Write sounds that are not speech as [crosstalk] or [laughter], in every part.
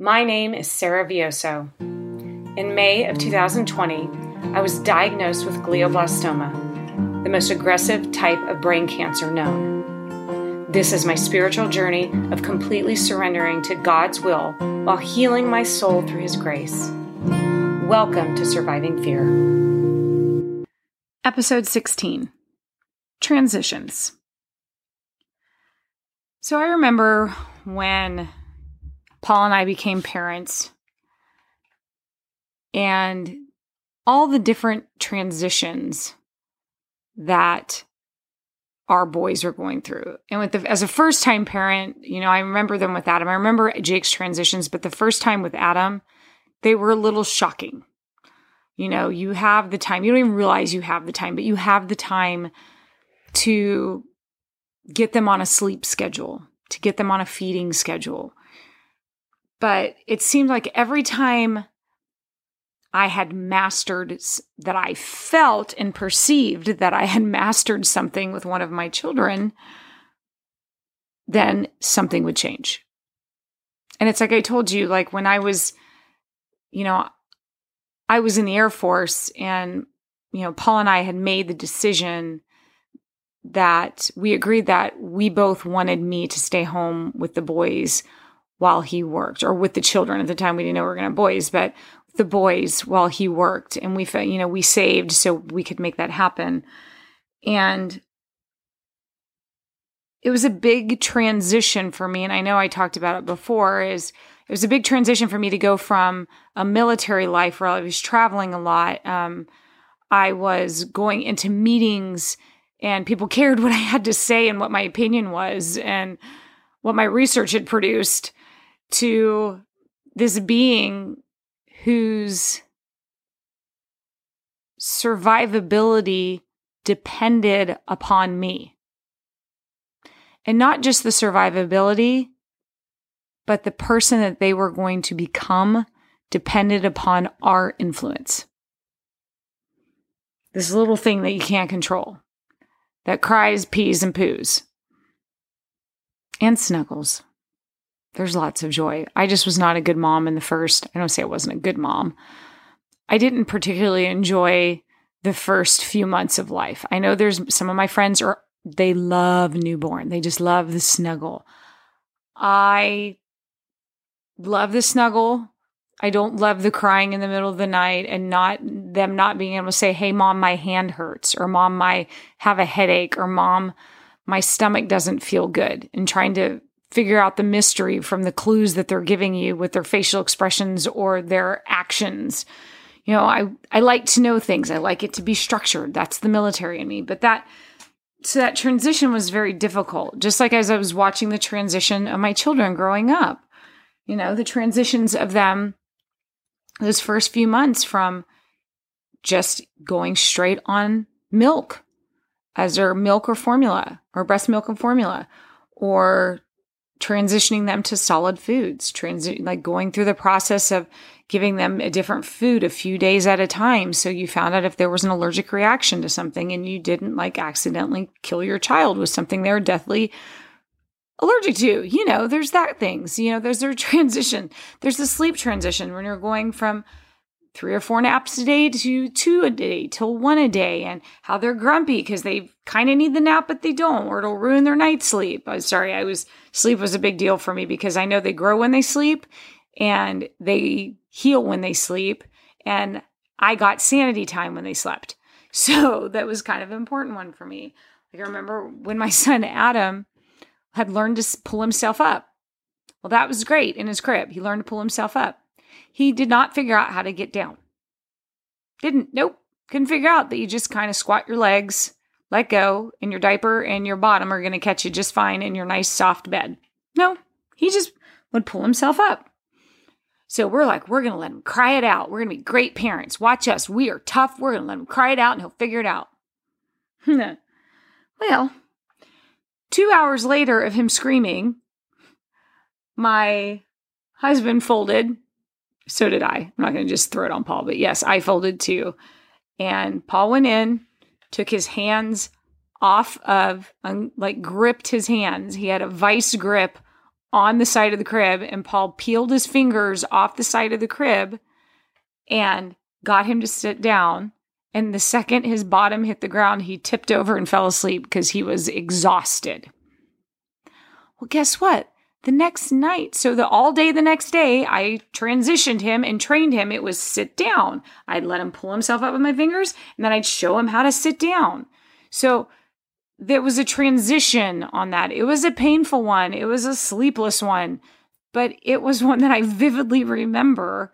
My name is Sarah Vioso. In May of 2020, I was diagnosed with glioblastoma, the most aggressive type of brain cancer known. This is my spiritual journey of completely surrendering to God's will while healing my soul through His grace. Welcome to Surviving Fear. Episode 16 Transitions. So I remember when Paul and I became parents and all the different transitions that our boys were going through. And with the, as a first time parent, you know, I remember them with Adam. I remember Jake's transitions, but the first time with Adam, they were a little shocking. You know, you have the time, you don't even realize you have the time, but you have the time to get them on a sleep schedule, to get them on a feeding schedule. But it seemed like every time I had mastered, that I felt and perceived that I had mastered something with one of my children, then something would change. And it's like I told you, like when I was, you know, I was in the Air Force and, you know, Paul and I had made the decision that we agreed that we both wanted me to stay home with the boys while he worked or with the children at the time we didn't know we were going to have boys but the boys while he worked and we felt, you know we saved so we could make that happen. And it was a big transition for me and i know i talked about it before is it was a big transition for me to go from a military life where i was traveling a lot um, i was going into meetings and people cared [laughs] what I had to say and what my opinion was and what my research had produced to this being whose survivability depended upon me. And not just the survivability, but the person that they were going to become depended upon our influence. This little thing that you can't control that cries, pees, and poos. And snuggles. There's lots of joy. I just was not a good mom in the first. I don't say I wasn't a good mom. I didn't particularly enjoy the first few months of life. I know there's some of my friends are they love newborn. They just love the snuggle. I love the snuggle. I don't love the crying in the middle of the night and not them not being able to say, "Hey mom, my hand hurts," or "Mom, my have a headache," or "Mom, my stomach doesn't feel good." And trying to figure out the mystery from the clues that they're giving you with their facial expressions or their actions. You know, I I like to know things. I like it to be structured. That's the military in me. But that so that transition was very difficult. Just like as I was watching the transition of my children growing up. You know, the transitions of them those first few months from just going straight on milk as their milk or formula or breast milk and formula or transitioning them to solid foods transi- like going through the process of giving them a different food a few days at a time so you found out if there was an allergic reaction to something and you didn't like accidentally kill your child with something they're deathly allergic to. You know, there's that things. You know, there's a [laughs] transition. There's the sleep transition when you're going from three or four naps a day to two a day till one a day and how they're grumpy because they kind of need the nap but they don't or it'll ruin their night sleep. I'm sorry, I was sleep was a big deal for me because I know they grow when they sleep and they heal when they sleep and I got sanity time when they slept. [laughs] So that was kind of an important one for me. Like I remember when my [laughs] son Adam had learned to pull himself up. Well, that was great in his crib. He learned to pull himself up. He did not figure out how to get down. Didn't, nope, couldn't figure out that you just kind of squat your legs, let go, and your diaper and your bottom are going to catch you just fine in your nice soft bed. No, he just would pull himself up. So we're like, we're going to let him cry it out. We're going to be great parents. Watch us. We are tough. We're going to let him cry it out and he'll figure it out. [laughs] well, Two hours later of him screaming, my husband folded. So did I. I'm not going to just throw it on Paul, but yes, I folded too. And Paul went in, took his hands off of, like, gripped his hands. He had a vice grip on the side of the crib, and Paul peeled his fingers off the side of the crib and got him to sit down. And the second his bottom hit the ground, he tipped over and fell asleep because he was exhausted. Well, guess what? The next night, so the all day the next day, I transitioned him and trained him. It was sit down. I'd let him pull himself up with my fingers, and then I'd show him how to sit down. So there was a transition on that. It was a painful one, it was a sleepless one, but it was one that I vividly remember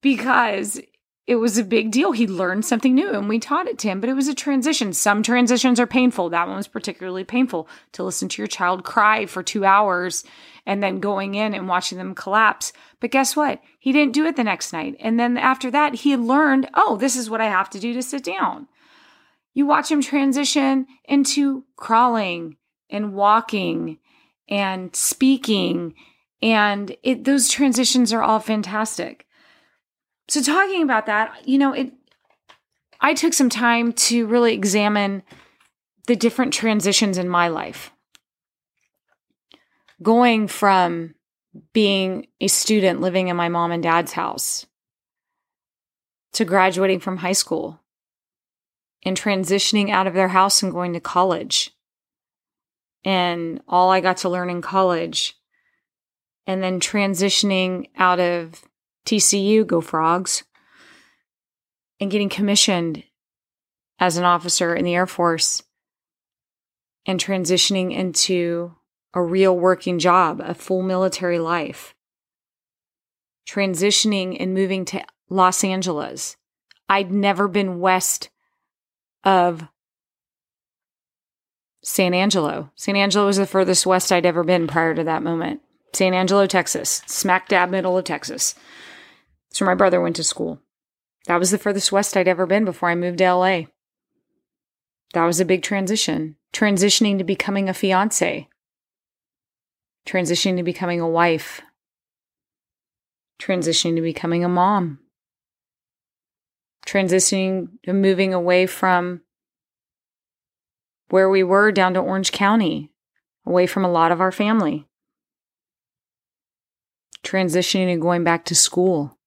because it was a big deal. He learned something new and we taught it to him, but it was a transition. Some transitions are painful. That one was particularly painful to listen to your child cry for two hours and then going in and watching them collapse. But guess what? He didn't do it the next night. And then after that, he learned, oh, this is what I have to do to sit down. You watch him transition into crawling and walking and speaking. And it, those transitions are all fantastic so talking about that, you know, it I took some time to really examine the different transitions in my life. Going from being a student living in my mom and dad's house to graduating from high school and transitioning out of their house and going to college. And all I got to learn in college. And then transitioning out of TCU, go frogs, and getting commissioned as an officer in the Air Force and transitioning into a real working job, a full military life, transitioning and moving to Los Angeles. I'd never been west of San Angelo. San Angelo was the furthest west I'd ever been prior to that moment. San Angelo, Texas, smack dab middle of Texas. Where my brother went to school. That was the furthest west I'd ever been before I moved to LA. That was a big transition. Transitioning to becoming a fiance, transitioning to becoming a wife, transitioning to becoming a mom, transitioning to moving away from where we were down to Orange County, away from a lot of our family, transitioning and going back to school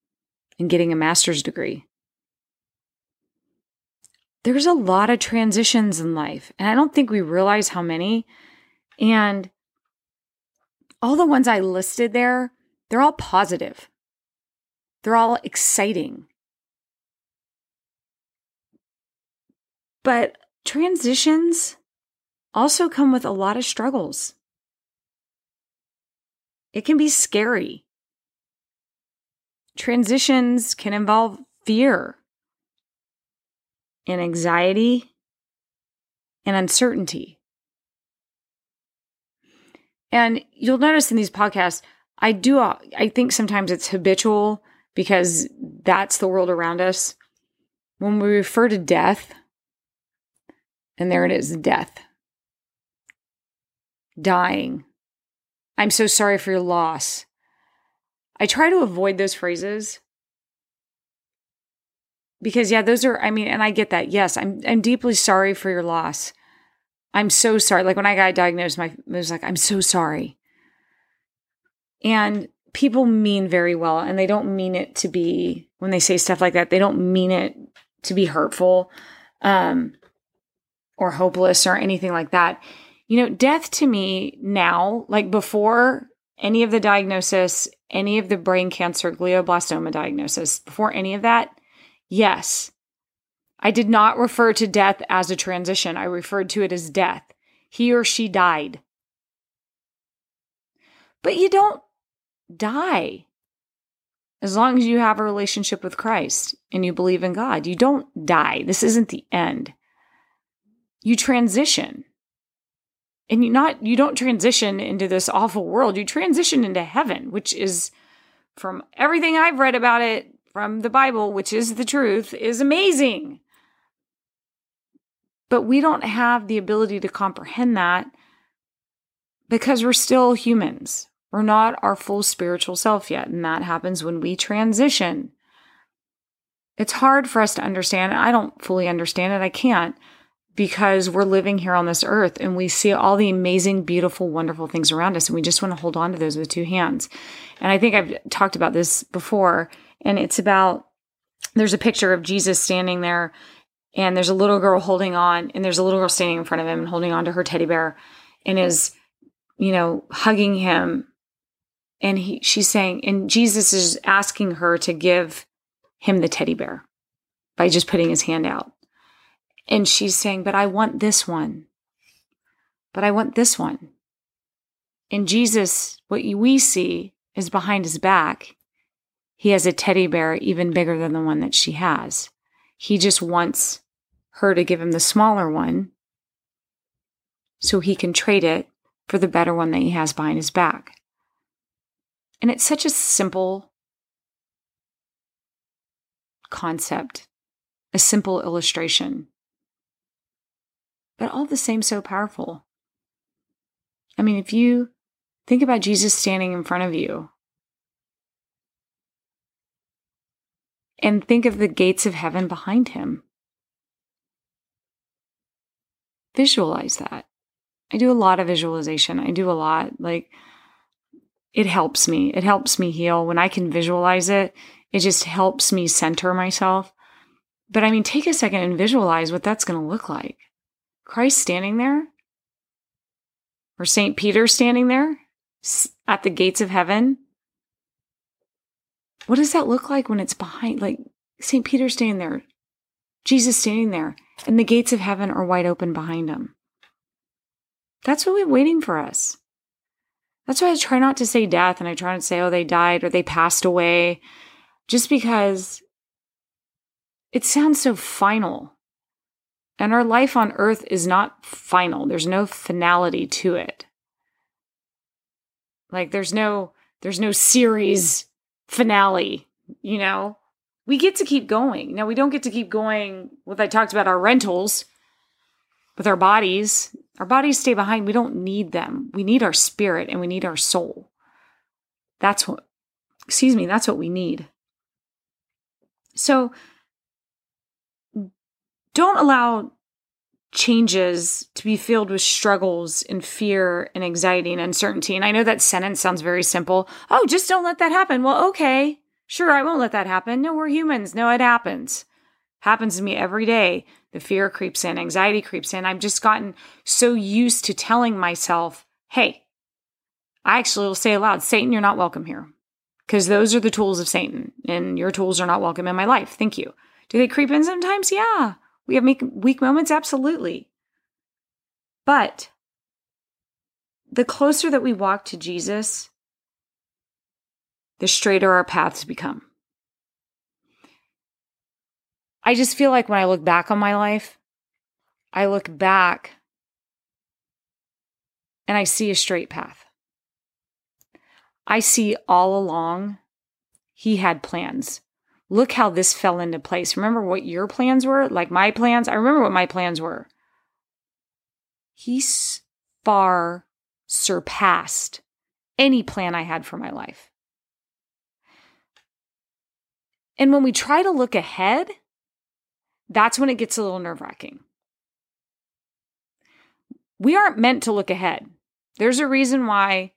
and getting a master's degree. There's a lot of transitions in life, and I don't think we realize how many. And all the ones I listed there, they're all positive, they're all exciting. But transitions also come with a lot of struggles. It can be scary. Transitions can involve fear and anxiety and uncertainty. And you'll notice in these podcasts, I do, I think sometimes it's habitual because that's the world around us. When we refer to death, and there it is death, dying. I'm so sorry for your loss. I try to avoid those phrases because yeah, those are I mean, and I get that. Yes, I'm I'm deeply sorry for your loss. I'm so sorry. Like when I got diagnosed, my it was like, I'm so sorry. And people mean very well, and they don't mean it to be when they say stuff like that, they don't mean it to be hurtful um or hopeless or anything like that. You know, death to me now, like before any of the diagnosis, any of the brain cancer glioblastoma diagnosis, before any of that, yes, I did not refer to death as a transition. I referred to it as death. He or she died. But you don't die as long as you have a relationship with Christ and you believe in God. You don't die. This isn't the end. You transition and you not you don't transition into this awful world. You transition into heaven which is from everything i've read about it from the bible which is the truth is amazing. But we don't have the ability to comprehend that because we're still humans. We're not our full spiritual self yet and that happens when we transition. It's hard for us to understand. I don't fully understand it. I can't because we're living here on this earth and we see all the amazing, beautiful, wonderful things around us. And we just want to hold on to those with two hands. And I think I've talked about this before. And it's about there's a picture of Jesus standing there and there's a little girl holding on and there's a little girl standing in front of him and holding on to her teddy bear and is you know hugging him and he she's saying and Jesus is asking her to give him the teddy bear by just putting his hand out and she's saying but I want this one. But I want this one. And Jesus what we see is behind his back he has a teddy bear even bigger than the one that she has. He just wants her to give him the smaller one so he can trade it for the better one that he has behind his back. And it's such a simple concept, a simple illustration, but all the same so powerful. I mean, if you think about Jesus standing in front of you and think of the gates of heaven behind him. Visualize that. I do a lot of visualization. I do a lot. Like, it helps me. It helps me heal. When I can visualize it, it just helps me center myself. But I mean, take a second and visualize what that's going to look like. Christ standing there, or St. Peter standing there at the gates of heaven, what does that look like when it's behind, like St. Peter standing there, Jesus standing there, and the gates of heaven are wide open behind him? That's really waiting for us. That's why I try not to say death and I try not to say, oh, they died or they passed away, just because it sounds so final. And our life on earth is not final, there's no finality to it. Like there's no there's no series finale, you know? We get to keep going. Now, we don't get to keep going with I talked about our rentals with our bodies. Our bodies stay behind. We don't need them. We need our spirit and we need our soul. That's what, excuse me, that's what we need. So don't allow changes to be filled with struggles and fear and anxiety and uncertainty. And I know that sentence sounds very simple. Oh, just don't let that happen. Well, okay. Sure, I won't let that happen. No, we're humans. No, it happens. Happens to me every day. The fear creeps in, anxiety creeps in. I've just gotten so used to telling myself, hey, I actually will say aloud, Satan, you're not welcome here. Because those are the tools of Satan, and your tools are not welcome in my life. Thank you. Do they creep in sometimes? Yeah. We have weak moments, absolutely. But the closer that we walk to Jesus, the straighter our paths become. I just feel like when I look back on my life, I look back and I see a straight path. I see all along he had plans look how this fell into place. Remember what your plans were? Like my plans? I remember what my plans were. He's far surpassed any plan I had for my life. And when we try to look ahead, that's when it gets a little nerve wracking. We aren't meant to look ahead. There's a reason why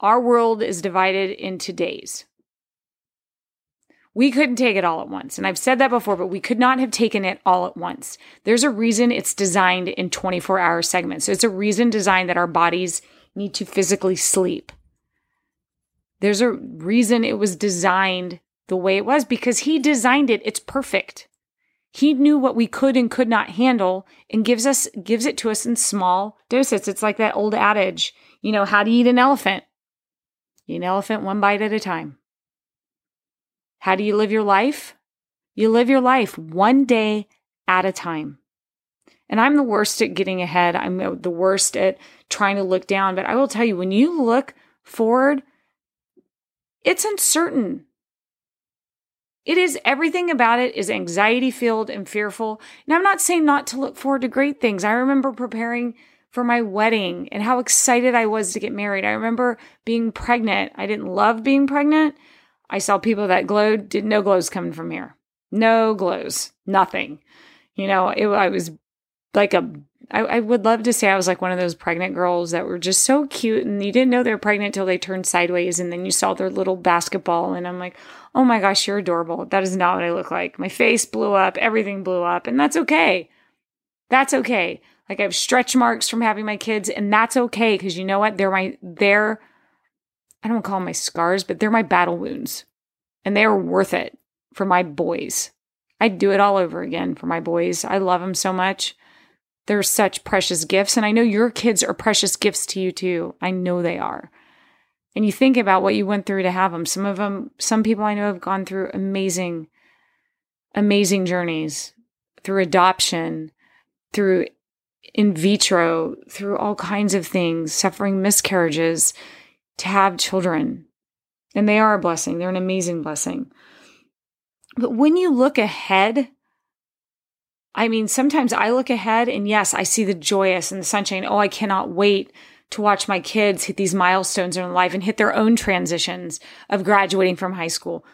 our world is divided into days. We couldn't take it all at once. And I've said that before, but we could not have taken it all at once. There's a reason it's designed in 24 hour segments. So it's a reason designed that our bodies need to physically sleep. There's a reason it was designed the way it was because he designed it. It's perfect. He knew what we could and could not handle and gives us gives it to us in small doses. It's like that old adage, you know, how to eat an elephant. Eat an elephant one bite at a time. How do you live your life? You live your life one day at a time. And I'm the worst at getting ahead. I'm the worst at trying to look down. But I will tell you, when you look forward, it's uncertain. It is everything about it is anxiety filled and fearful. And I'm not saying not to look forward to great things. I remember preparing for my wedding and how excited I was to get married. I remember being pregnant. I didn't love being pregnant, I saw people that glowed, did no glows coming from here. No glows, nothing. You know, it, I was like a I, I, would love to say I was like one of those pregnant girls that were just so cute and you didn't know they were pregnant till they turned sideways and then you saw their little basketball and I'm like, oh my gosh, you're adorable. That is not what I look like. My face blew up, everything blew up, and that's okay. That's okay. Like I have stretch marks from having my kids, and that's okay because you know what? They're my they're I don't call them my scars, but they're my battle wounds. And they are worth it for my boys. I'd do it all over again for my boys. I love them so much. They're such precious gifts. And I know your kids are precious gifts to you too. I know they are. And you think about what you went through to have them. Some of them, some people I know have gone through amazing, amazing journeys through adoption, through in vitro, through all kinds of things, suffering miscarriages to have children. And they are a blessing. They're an amazing blessing. But when you look ahead, I mean, sometimes I look ahead and yes, I see the joyous and the sunshine. Oh, I cannot wait to watch my kids hit these milestones in life and hit their own transitions of graduating from high school,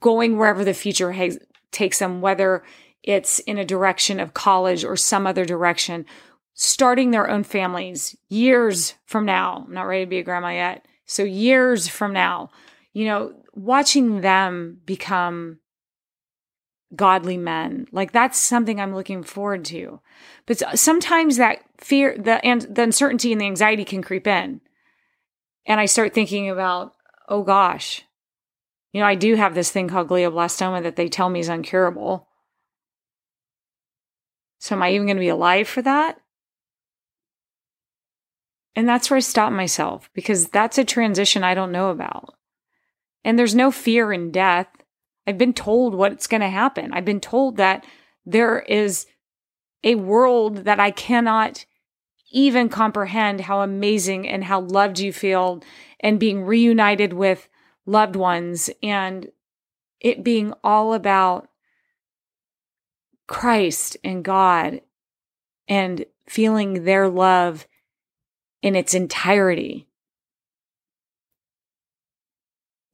going wherever the future has, takes them, whether it's in a direction of college or some other direction, starting their own families years from now. I'm not ready to be a grandma yet. So, years from now, you know, watching them become godly men, like that's something I'm looking forward to. But sometimes that fear, the, and the uncertainty and the anxiety can creep in. And I start thinking about, oh gosh, you know, I do have this thing called glioblastoma that they tell me is incurable. So am I even going to be alive for that? And that's where I stop myself because that's a transition I don't know about. And there's no fear in death. I've been told what's going to happen. I've been told that there is a world that I cannot even comprehend how amazing and how loved you feel and being reunited with loved ones and it being all about Christ and God and feeling their love in its entirety.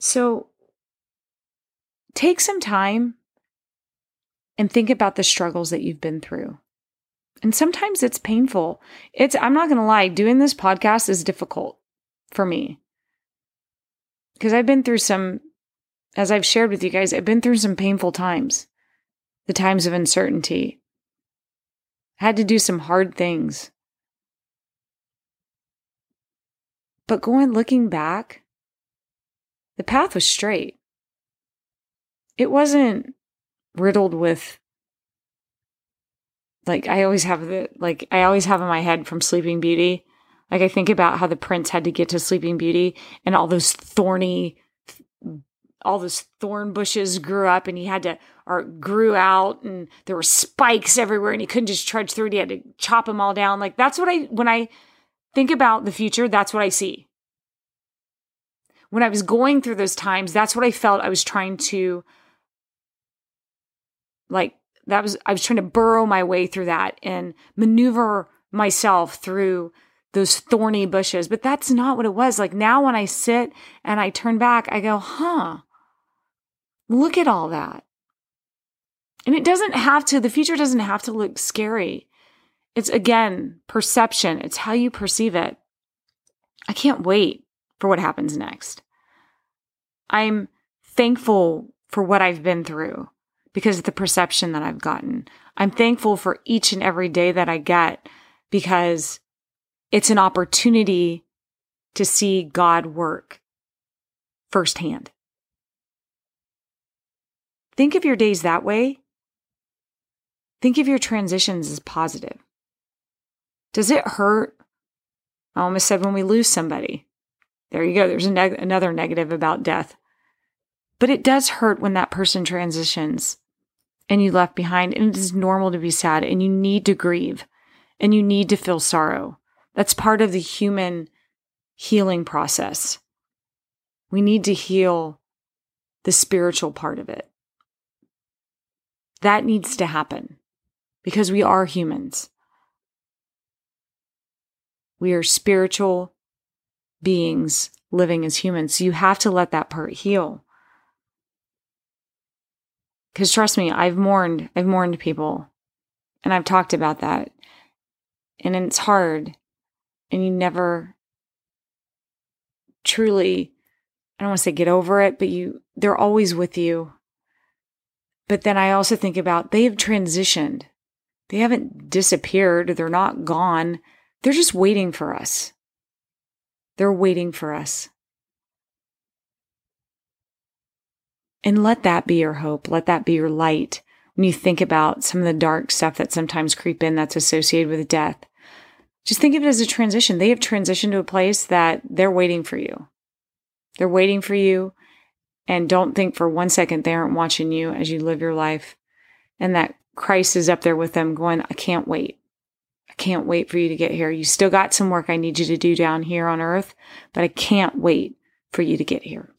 So take some time and think about the struggles that you've been through. And sometimes it's painful. It's, I'm not going to lie, doing this podcast is difficult for me because I've been through some, as I've shared with you guys, I've been through some painful times, the times of uncertainty. I had to do some hard things. But going, looking back, the path was straight. It wasn't riddled with like I always have the like I always have in my head from Sleeping Beauty. Like I think about how the prince had to get to Sleeping Beauty and all those thorny all those thorn bushes grew up and he had to or grew out and there were spikes everywhere and he couldn't just trudge through it. He had to chop them all down. Like that's what I when I think about the future, that's what I see. When I was going through those times, that's what I felt I was trying to like that was I was trying to burrow my way through that and maneuver myself through those thorny bushes, but that's not what it was. Like now when I sit and I turn back, I go, "Huh. Look at all that." And it doesn't have to the future doesn't have to look scary. It's again, perception. It's how you perceive it. I can't wait for what happens next. I'm thankful for what I've been through because of the perception that I've gotten. I'm thankful for each and every day that I get because it's an opportunity to see God work firsthand. Think of your days that way. Think of your transitions as positive. Does it hurt? I almost said when we lose somebody. There you go. There's neg- another negative about death. But it does hurt when that person transitions and you left behind. And it is normal to be sad and you need to grieve and you need to feel sorrow. That's part of the human healing process. We need to heal the spiritual part of it. That needs to happen because we are humans. We are spiritual beings living as humans. So you have to let that part heal. Because trust me, I've mourned, I've mourned people And I've talked about that. And it's hard. And you never truly, I don't want to say get over it, but you, they're always with you. But then I also think about they have transitioned. They haven't disappeared. They're not gone. They're just waiting for us. They're waiting for us. And let that be your hope. Let that be your light when you think about some of the dark stuff that sometimes creep in that's associated with death. Just think of it as a transition. They have transitioned to a place that they're waiting for you. They're waiting for you. And don't think for one second they aren't watching you as you live your life and that Christ is up there with them going, I can't wait. I can't wait for you to get here. You still got some work I need you to do down here on earth, but I can't wait for you to get here.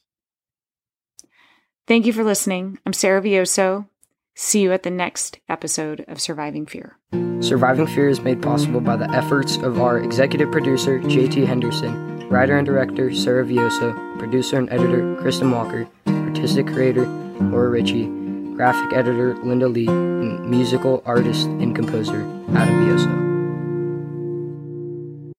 Thank you for listening. I'm Sarah Vioso. See you at the next episode of Surviving Fear. Surviving Fear is made possible by the efforts of our executive producer, JT Henderson, writer and director, Sarah Vioso, producer and editor, Kristen Walker, artistic creator, Laura Ritchie, graphic editor, Linda Lee, and musical artist and composer, Adam Vioso.